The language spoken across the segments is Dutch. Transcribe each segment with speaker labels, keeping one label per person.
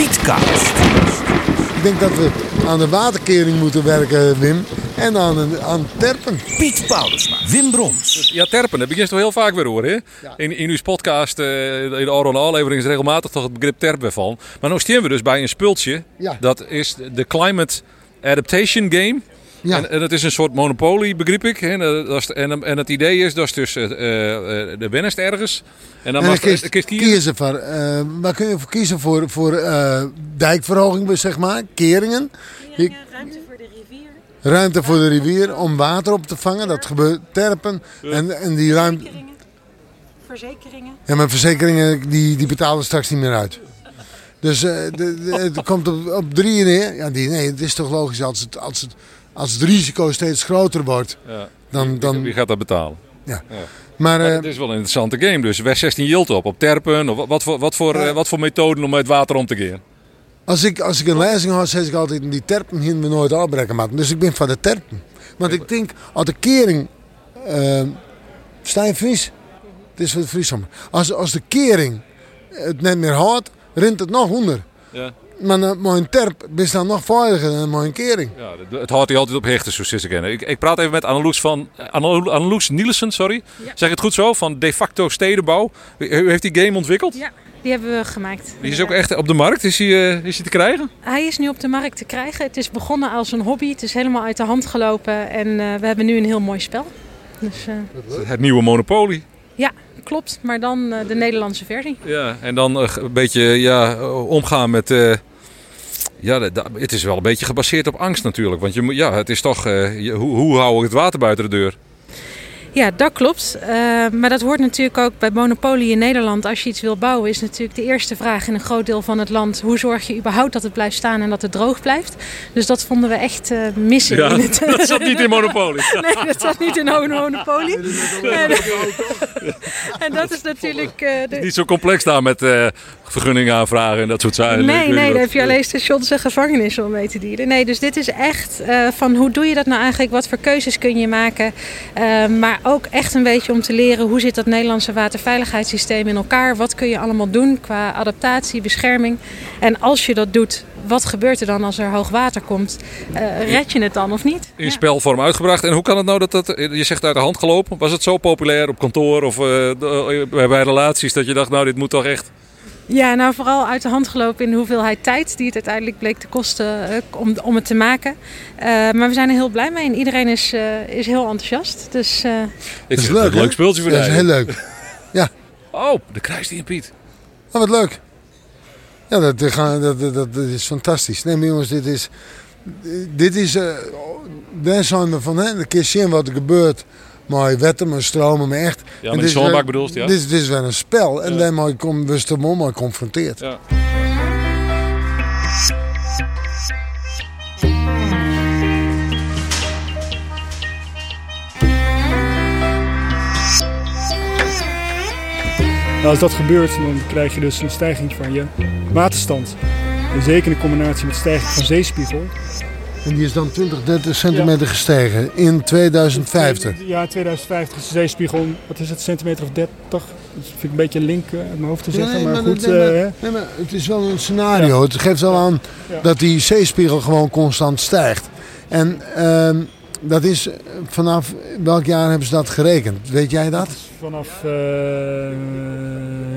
Speaker 1: Pietkast.
Speaker 2: Ik denk dat we aan de waterkering moeten werken, Wim. En aan, een, aan terpen.
Speaker 1: Piet Paulusma. Wim Brons.
Speaker 3: Ja, terpen, dat begin je toch heel vaak weer horen. Hè?
Speaker 2: Ja.
Speaker 3: In, in uw podcast, eh, in de Oral aflevering is regelmatig toch het begrip terpen vallen. Maar nu staan we dus bij een spultje.
Speaker 2: Ja.
Speaker 3: Dat is de Climate Adaptation Game.
Speaker 2: Ja.
Speaker 3: En, en dat is een soort monopolie, begreep ik. Hè? En, dat is- en, en het idee is, dat is dus eh, eh, de winnest ergens. En dan
Speaker 2: En dan
Speaker 3: mag
Speaker 2: kiest,
Speaker 3: je kiest kiezen.
Speaker 2: kiezen voor, eh, waar kun je voor kiezen? Voor, voor eh, dijkverhoging, zeg maar, keringen.
Speaker 4: Ruimte voor de rivier.
Speaker 2: ruimte voor de rivier om water op te vangen. Dat gebeurt terpen. En, en die ruimte.
Speaker 4: Verzekeringen. Verzekeringen.
Speaker 2: Ja, maar verzekeringen die, die betalen straks niet meer uit. Dus eh, de, de- het komt op, op drie neer. Ja, die, nee, het is toch logisch als het, als het, als het risico steeds groter wordt.
Speaker 3: Ja.
Speaker 2: Dan, dan,
Speaker 3: Wie gaat dat betalen?
Speaker 2: maar
Speaker 3: Maar
Speaker 2: eh,
Speaker 3: het is wel een interessante game. Dus West 16 yield op, op terpen. Of wat- voor, wat, voor,
Speaker 2: Ja.
Speaker 3: eh, wat voor methoden om met water om te gaan?
Speaker 2: als, ik, als ik een lezing had, zeg ik altijd: die terpen hier we nooit afbreken. maken. Dus ik ben van de terpen. Want ik denk, als de kering. eh sta je Fries? Het is voor het Friesland. Als, als de kering het net meer houdt, rint het nog onder.
Speaker 3: Ja.
Speaker 2: Maar mijn terp is dan nog veiliger dan mijn kering.
Speaker 3: Ja, het- houdt hij altijd op hechten, zo zit ik in. Ik, ik praat even met Anneloes van Anne- Anneloes Nielsen, sorry.
Speaker 4: Ja.
Speaker 3: Zeg ik het goed zo? Van De facto Stedenbouw. U heeft die game ontwikkeld?
Speaker 4: Ja, die hebben we gemaakt.
Speaker 3: Die is ook echt op de markt. Is die, eh, is die te krijgen?
Speaker 4: Hij is nu op de markt te krijgen. Het is begonnen als een hobby. Het is helemaal uit de hand gelopen. En eh, we hebben nu een heel mooi spel. Dus eh,
Speaker 3: Het nieuwe Monopoly.
Speaker 4: ja, klopt. Maar dan de Nederlandse versie.
Speaker 3: Ja, en dan een beetje ja, omgaan met. Ja, het is wel een beetje gebaseerd op angst natuurlijk. Want je, ja, het is toch. eh, hoe, hoe hou ik het water buiten de deur?
Speaker 4: Ja, dat klopt. Eh, maar dat hoort natuurlijk ook bij Monopoly in Nederland. Als je iets wil bouwen, is natuurlijk de eerste vraag in een groot deel van het land: hoe zorg je überhaupt dat het blijft staan en dat het droog blijft? Dus dat vonden we echt eh, missen
Speaker 3: Ja,
Speaker 4: in het.
Speaker 3: dat zat niet in Monopoly.
Speaker 4: Nee, dat zat niet in Monopoly. En, en dat is natuurlijk. eh, de-
Speaker 3: Niet zo complex daar met eh vergunningen aanvragen en dat soort zaken.
Speaker 4: Nee, nee, daar heb je alleen stations en gevangenissen om mee te dealen. Nee, dus dit is echt eh, van hoe doe je dat nou eigenlijk? Wat voor keuzes kun je maken? Eh, maar ook echt een beetje om te leren hoe zit dat Nederlandse waterveiligheidssysteem in elkaar? Wat kun je allemaal doen qua adaptatie, bescherming? En als je dat doet, wat gebeurt er dan als er hoog water komt? Eh, red je het dan of niet?
Speaker 3: in
Speaker 4: Ja.
Speaker 3: spelvorm uitgebracht. En hoe kan het nou dat dat, je zegt uit de hand gelopen? Was het zo populair op kantoor of eh, bij, bij relaties dat je dacht, nou dit moet toch echt...
Speaker 4: Ja, nou vooral uit de hand gelopen in de hoeveelheid tijd die het uiteindelijk bleek te kosten eh, om, om het te maken. Eh, maar we zijn er heel blij mee en iedereen is, eh, is heel enthousiast. Dus eh,
Speaker 3: Ik
Speaker 2: is leuk,
Speaker 3: het een leuk speeltje voor
Speaker 2: Dat is heel leuk.
Speaker 3: Oh, de kruis die in Piet.
Speaker 2: Oh, wat leuk. Ja, dat, dat, dat, is fantastisch. Nee, maar jongens, dit is... Dit is... eh, daar zijn we van, hè. De keer zien wat er gebeurt. Maar wetten, maar stromen, maar echt.
Speaker 3: Ja, met
Speaker 2: dit
Speaker 3: die
Speaker 2: is
Speaker 3: zonnebak
Speaker 2: wel-
Speaker 3: bedoelst, ja.
Speaker 2: Dit, is- dit is wel een spel. En
Speaker 3: Ja.
Speaker 2: daarmee kom we er mooi mee geconfronteerd.
Speaker 3: Ja.
Speaker 5: Nou, als dat gebeurt, dan krijg je dus een stijging van je waterstand. En zeker in combinatie met stijging van zeespiegel.
Speaker 2: En die is dan 20, 30 centimeter gestegen in 2050.
Speaker 5: Ja, in 2050 is de zeespiegel, wat is het, centimeter of 30? Dat vind ik een beetje link eh, uit mijn hoofd te zeggen,
Speaker 2: Nee,
Speaker 5: maar
Speaker 2: maar
Speaker 5: goed.
Speaker 2: nee,
Speaker 5: eh,
Speaker 2: maar-
Speaker 5: hè.
Speaker 2: Nee, maar het is wel een scenario. Het geeft wel aan
Speaker 5: Ja.
Speaker 2: dat die zeespiegel gewoon constant stijgt. En ehm, dat is eh, vanaf welk jaar hebben ze dat gerekend? Weet jij dat?
Speaker 5: Vanaf eh,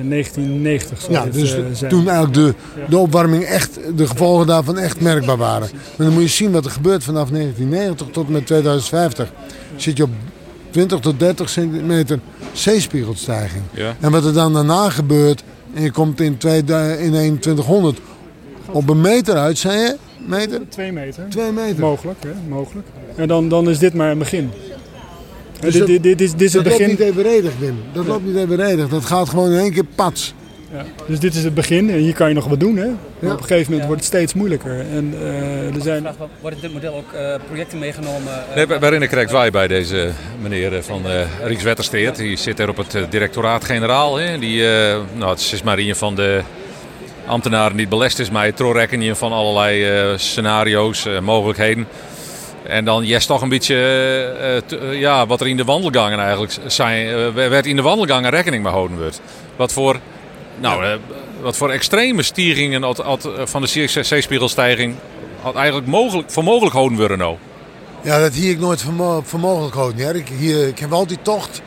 Speaker 5: 1990 zou
Speaker 2: Ja,
Speaker 5: dit,
Speaker 2: dus
Speaker 5: eh, zijn.
Speaker 2: toen eigenlijk de,
Speaker 5: Ja.
Speaker 2: de opwarming echt, de gevolgen daarvan echt merkbaar waren. Maar dan moet je zien wat er gebeurt vanaf 1990 tot en met 2050. Zit je op 20 tot 30 centimeter zeespiegelstijging.
Speaker 3: Ja.
Speaker 2: En wat er dan daarna gebeurt, en je komt in, 2000 in 2100 op een meter uit, zei je? Meter?
Speaker 5: Twee meter.
Speaker 2: Twee meter.
Speaker 5: Mogelijk, hè? mogelijk. En dan, dan is dit maar een begin.
Speaker 2: Dus
Speaker 5: dit,
Speaker 2: dat-
Speaker 5: dit, dit is, dit is het
Speaker 2: Dat loopt
Speaker 5: begin.
Speaker 2: niet evenredig, Wim. Dat loopt niet evenredig. Dat gaat gewoon in één keer pats.
Speaker 5: Ja. Dus dit is het begin en hier kan je nog wat doen. Hè?
Speaker 2: Ja.
Speaker 5: op een gegeven moment wordt het steeds moeilijker. En eh, er zijn...
Speaker 6: Worden in dit model ook eh, projecten meegenomen? eh,
Speaker 3: Nee, waarin ik krijg wij bij deze meneer van uh, Rieks Wettersteert. Die zit er op het directoraat-generaal. hè. Die, eh, nou, het is maar een van de ambtenaren die het belest is. Maar je trorekening van allerlei eh, scenario's, eh, mogelijkheden. En dan yes, toch een beetje eh, eh, eh, ja, wat er in de wandelgangen eigenlijk zijn. werd in de wandelgangen rekening mee houden wordt. Wat voor, nou, wat voor extreme stijgingen had, had, van de zee- zeespiegelstijging had eigenlijk mogelijk, voor mogelijk houden worden nou?
Speaker 2: Ja, dat hier ik nooit voor, mo- voor mogelijk houden. Ja. Ik, hier, ik heb altijd tocht.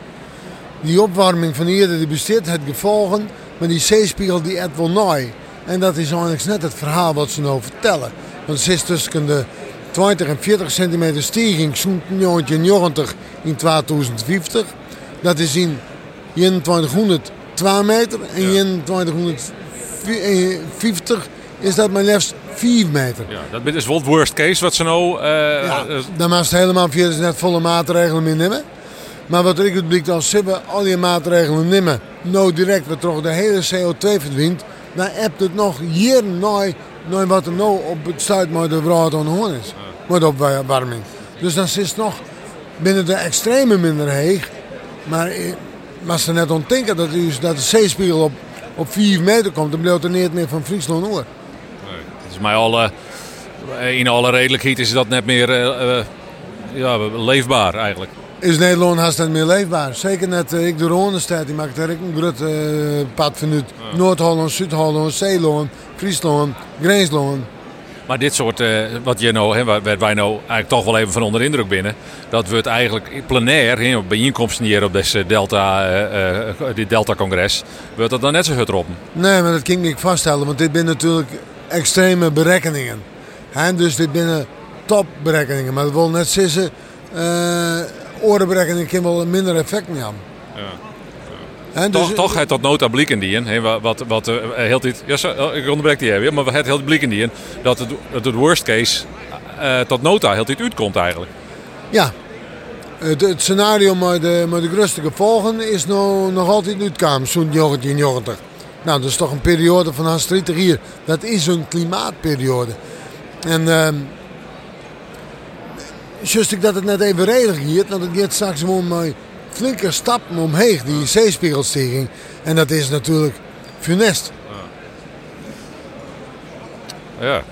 Speaker 2: Die opwarming van hier die bestaat het gevolgen. Maar die zeespiegel die het wel nooit. En dat is eigenlijk net het verhaal wat ze nou vertellen. Want het is tussen de 20 en 40 centimeter stijging zo'n 1990 in 2050. Dat is in 2100 2 meter en in 2150 is dat maar liefst 4 meter.
Speaker 3: Ja, dat is wel het worst case wat ze nou...
Speaker 2: Ja,
Speaker 3: eh,
Speaker 2: dan mag helemaal via net volle maatregelen meer nemen. Maar wat ik het blijkt als ze al die maatregelen nemen, nou direct wat toch de hele CO2 verdwijnt, dan hebt het nog hier nooit, nooit wat er nou op het stuit maar de brood aan de hoorn is. Met opwarming. Dus dan is het nog binnen de extreme minder heeg. Maar als ze net ontdenken dat, dat de zeespiegel op, op 4 meter komt, dan blijft er niet meer van Friesland hoor.
Speaker 3: Het is mij al, eh, in alle redelijkheid is dat net meer eh, eh, ja, leefbaar eigenlijk.
Speaker 2: Is Nederland haast niet meer leefbaar. Zeker net eh, ik de Ronenstad, die maakt er een groot pad vanuit Noord-Holland, Zuid-Holland, Zeeland, Friesland, Grensland.
Speaker 3: Maar dit soort, eh, wat je nou, hè, waar wij nou eigenlijk toch wel even van onder indruk binnen. Dat wordt eigenlijk plenair, hè, bijeenkomsten hier op deze Delta, eh, dit Delta-congres, wordt dat dan net zo hut.
Speaker 2: Nee, maar dat kan ik vaststellen, want dit zijn natuurlijk extreme berekeningen. Hè, dus dit zijn topberekeningen. Maar dat wil net zeggen, orenberekeningen kunnen wel minder effect niet hebben. Hè, dus-
Speaker 3: toch, toch het tot nota blik in die in, wat, wat, wat eh, heel dit, ja, zo- oh, ik onderbreek die even, maar het heel blik in die in, dat het, dat het worst case eh, tot nota heel dit uitkomt eigenlijk.
Speaker 2: Ja, het, het scenario met de, met de grootste gevolgen is nou, nog altijd uitkomen, zo'n 1990. Nou, dat is toch een periode van haast 30 hier. Dat is een klimaatperiode. En ehm juist ik dat het net even redelijk hier, want het gaat straks om een flinke stappen omheen, die zeespiegelstijging. En dat is natuurlijk funest.
Speaker 3: Ja,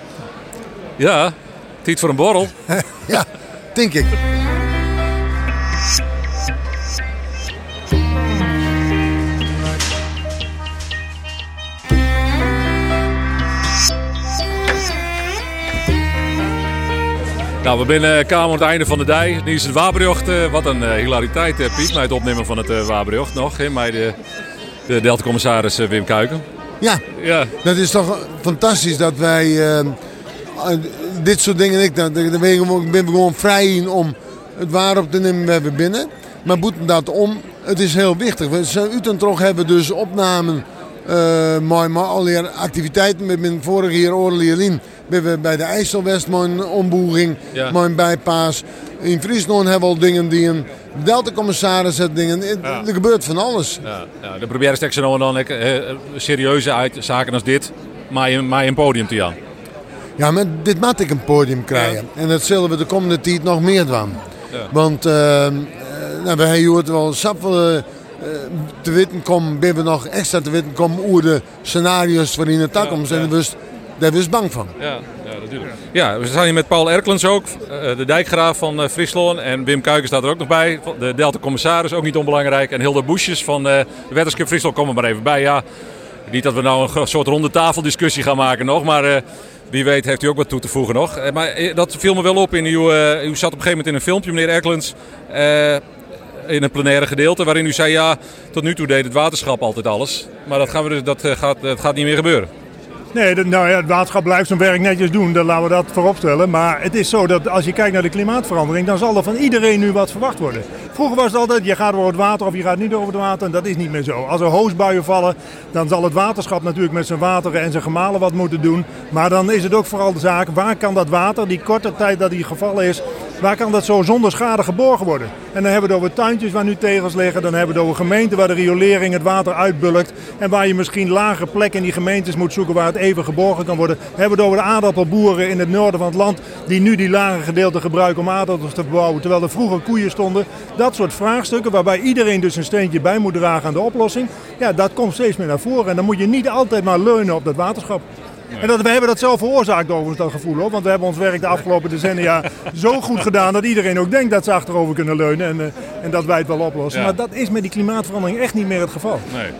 Speaker 3: ja tijd voor een borrel.
Speaker 2: Ja, denk ik.
Speaker 3: Nou, we zijn kamer aan het einde van de dij. Nu is het Waberjocht. eh, wat een eh, hilariteit, eh, Piet, bij het opnemen van het Waberjocht nog. Met de, de Delta-commissaris Wim Kuiken.
Speaker 2: Ja,
Speaker 3: Ja,
Speaker 2: Dat is toch fantastisch dat wij eh, eh, dit soort dingen. Ik, dat, dat ben ik ben gewoon vrij in om het waar op te nemen waar we binnen. Maar boeten dat om, het is heel wichtig. We zijn Utentrog hebben dus opnamen, eh maar, maar al die activiteiten. We zijn vorig jaar Orelien we bij de IJsselwest met een omboeging,
Speaker 3: Ja.
Speaker 2: een bijpaas. In Friesland hebben we al dingen die een Delta-commissaris het dingen. Er gebeurt van alles.
Speaker 3: ja, ja, dan proberen ze nou en dan eh, eh, serieuze uit, zaken als dit, maar je, maar een podium te aan.
Speaker 2: Ja, maar dit moet ik een podium krijgen. En dat zullen we de komende tijd nog meer doen. Want uh, nou, we hebben het wel uh, te weten komen, ben we nog extra te weten komen hoe de scenario's waarin het ja, komt. En was, daar was bang van.
Speaker 3: Ja, ja, natuurlijk. Ja, we staan hier met Paul Erklens ook, eh, de dijkgraaf van eh, Friesland. En Wim Kuiken staat er ook nog bij, de Delta-commissaris, ook niet onbelangrijk. En Hilda Boesjes van eh, de Wetterskip Friesland komen maar even bij. Ja, niet dat we nou een soort ronde tafeldiscussie gaan maken nog, maar wie weet heeft u ook wat toe te voegen nog. Maar dat viel me wel op in uw, u zat op een gegeven moment in een filmpje, meneer Erklens, in een plenaire gedeelte, waarin u zei ja, tot nu toe deed het waterschap altijd alles. Maar dat, gaan we dus, dat, gaat, dat gaat niet meer gebeuren.
Speaker 7: Nee, dat- nou ja, het waterschap blijft zijn werk netjes doen, dan laten we dat voorop stellen. Maar het is zo dat als je kijkt naar de klimaatverandering, dan zal er van iedereen nu wat verwacht worden. Vroeger was het altijd, je gaat over het water of je gaat niet over het water. En dat is niet meer zo. Als er hoosbuien vallen, dan zal het waterschap natuurlijk met zijn wateren en zijn gemalen wat moeten doen. Maar dan is het ook vooral de zaak, waar kan dat water, die korte tijd dat die gevallen is, waar kan dat zo zonder schade geborgen worden? En dan hebben we het over tuintjes waar nu tegels liggen. Dan hebben we het over gemeenten waar de riolering het water uitbulkt. En waar je misschien lage plekken in die gemeentes moet zoeken waar het even geborgen kan worden. We hebben het over de aardappelboeren in het noorden van het land. Die nu die lage gedeelte gebruiken om aardappels te bouwen. Terwijl er vroeger koeien stonden. Dat soort vraagstukken waarbij iedereen dus een steentje bij moet dragen aan de oplossing. Ja, dat komt steeds meer naar voren. En dan moet je niet altijd maar leunen op dat waterschap. En dat, we hebben dat zelf veroorzaakt overigens, dat gevoel hoor. Want we hebben ons werk de afgelopen decennia zo goed gedaan dat iedereen ook denkt dat ze achterover kunnen leunen en, eh, en dat wij het wel oplossen.
Speaker 3: Ja.
Speaker 7: Maar dat is met die klimaatverandering echt niet meer het geval.
Speaker 3: Nee.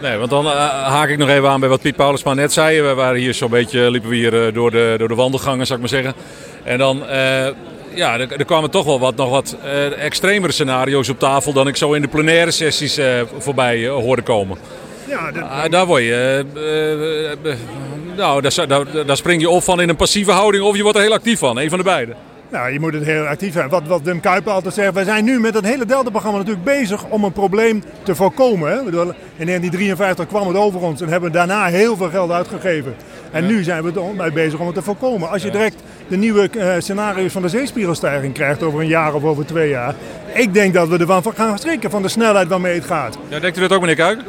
Speaker 3: Nee, want dan uh, haak ik nog even aan bij wat Piet Paulusma net zei. We waren hier zo'n beetje, liepen we hier door, de, door de wandelgangen, zou ik maar zeggen. En dan, uh, ja, er, er, kwamen toch wel wat, nog wat uh, extremere scenario's op tafel dan ik zo in de plenaire sessies voorbij hoorde komen. Ja, dat... Ah, daar word je, nou, daar, daar, daar spring je op van in een passieve houding of je wordt er heel actief van. Een van de beide.
Speaker 7: Nou, je moet het heel actief zijn. Wat, wat Wim Kuiper altijd zegt, wij zijn nu met het hele Delta-programma natuurlijk bezig om een probleem te voorkomen. Hè? In 1953 kwam het over ons en hebben we daarna heel veel geld uitgegeven. En nu zijn we er bezig om het te voorkomen. Als je direct de nieuwe uh, scenario's van de zeespiegelstijging krijgt over een jaar of over twee jaar. Ik denk dat we ervan gaan schrikken, van de snelheid waarmee het gaat.
Speaker 3: Ja, denkt u dat ook, meneer Kuiper?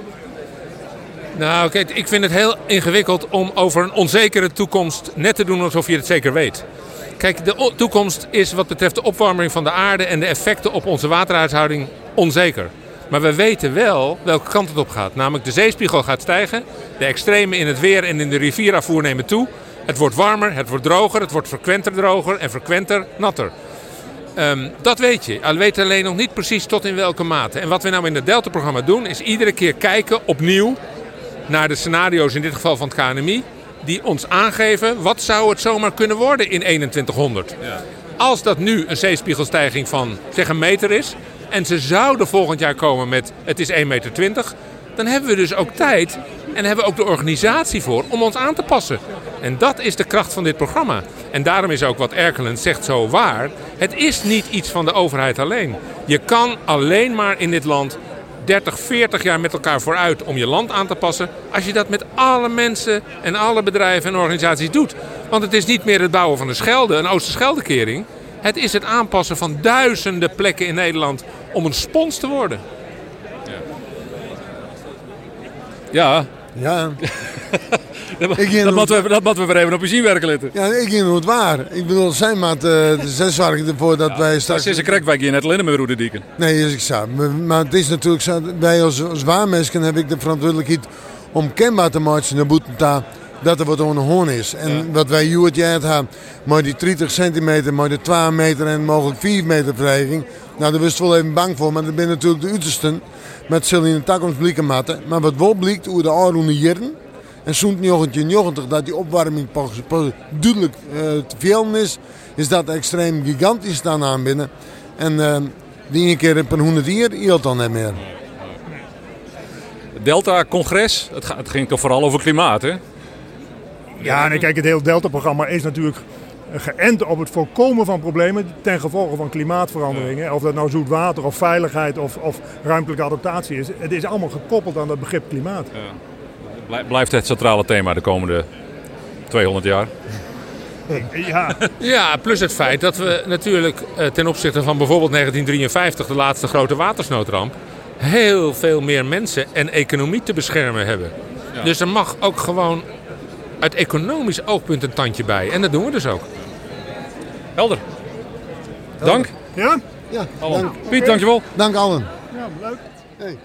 Speaker 8: Nou, ik vind het heel ingewikkeld om over een onzekere toekomst net te doen alsof je het zeker weet. Kijk, de toekomst is wat betreft de opwarming van de aarde en de effecten op onze waterhuishouding onzeker. Maar we weten wel welke kant het op gaat. Namelijk de zeespiegel gaat stijgen, de extremen in het weer en in de rivierafvoer nemen toe. Het wordt warmer, het wordt droger, het wordt frequenter droger en frequenter natter. Um, dat weet je. Al weet alleen nog niet precies tot in welke mate. En wat we nou in het Delta-programma doen, is iedere keer kijken opnieuw naar de scenario's, in dit geval van het KNMI die ons aangeven wat zou het zomaar kunnen worden in 2100. Ja. Als dat nu een zeespiegelstijging van zeg een meter is en ze zouden volgend jaar komen met het is 1,20 meter, dan hebben we dus ook tijd en hebben we ook de organisatie voor om ons aan te passen. En dat is de kracht van dit programma. En daarom is ook wat Erkelen zegt zo waar. Het is niet iets van de overheid alleen. Je kan alleen maar in dit land 30, 40 jaar met elkaar vooruit om je land aan te passen. Als je dat met alle mensen en alle bedrijven en organisaties doet. Want het is niet meer het bouwen van een Schelde, een Oosterscheldekering. Het is het aanpassen van duizenden plekken in Nederland om een spons te worden.
Speaker 3: Ja.
Speaker 2: Ja.
Speaker 3: dat, ik dat, moeten we, dat moeten we weer even op je zien werken,
Speaker 2: Ja, ik ging het waar. Ik bedoel, zijn maat, uh, de zes zorgen ervoor dat wij straks...
Speaker 3: Dat is een krekwijk hier net alleen met Roede Dieken.
Speaker 2: Nee, is ik zo. Maar het is natuurlijk zo, wij als, als waarmensen heb ik de verantwoordelijkheid om kenbaar te maken naar Boetenta dat er wat hoorn is. En ja. wat wij hier het jaar hebben, maar die 30 centimeter, maar de 2 meter en mogelijk 4 meter verheging. Nou, daar was wel even bang voor, maar dat ben natuurlijk de uitersten met zullen in de toekomst blikken matten. Maar wat wel blijkt, hoe de aanroende jaren en zo'n 1990 dat die opwarming duidelijk uh, te veel is, is dat extreem gigantisch staan aan binnen. En uh, die een keer per 100 jaar hield dan niet meer.
Speaker 3: Delta-congres, het, het, ging toch vooral over klimaat, hè?
Speaker 7: Ja, en kijk, het hele Delta-programma is natuurlijk geënt op het voorkomen van problemen ten gevolge van klimaatveranderingen. Of dat nou zoet water of veiligheid of, of ruimtelijke adaptatie is. Het is allemaal gekoppeld aan dat begrip klimaat. Ja.
Speaker 3: Blijft het centrale thema de komende 200 jaar?
Speaker 8: Ja. ja, plus het feit dat we natuurlijk eh, ten opzichte van bijvoorbeeld 1953, de laatste grote watersnoodramp, heel veel meer mensen en economie te beschermen hebben. Dus er mag ook gewoon uit economisch oogpunt een tandje bij. En dat doen we dus ook.
Speaker 3: Helder. Dank.
Speaker 7: Ja?
Speaker 2: Ja,
Speaker 3: dank. Piet, dankjewel.
Speaker 2: Dank allen.
Speaker 7: Ja, leuk. Hey.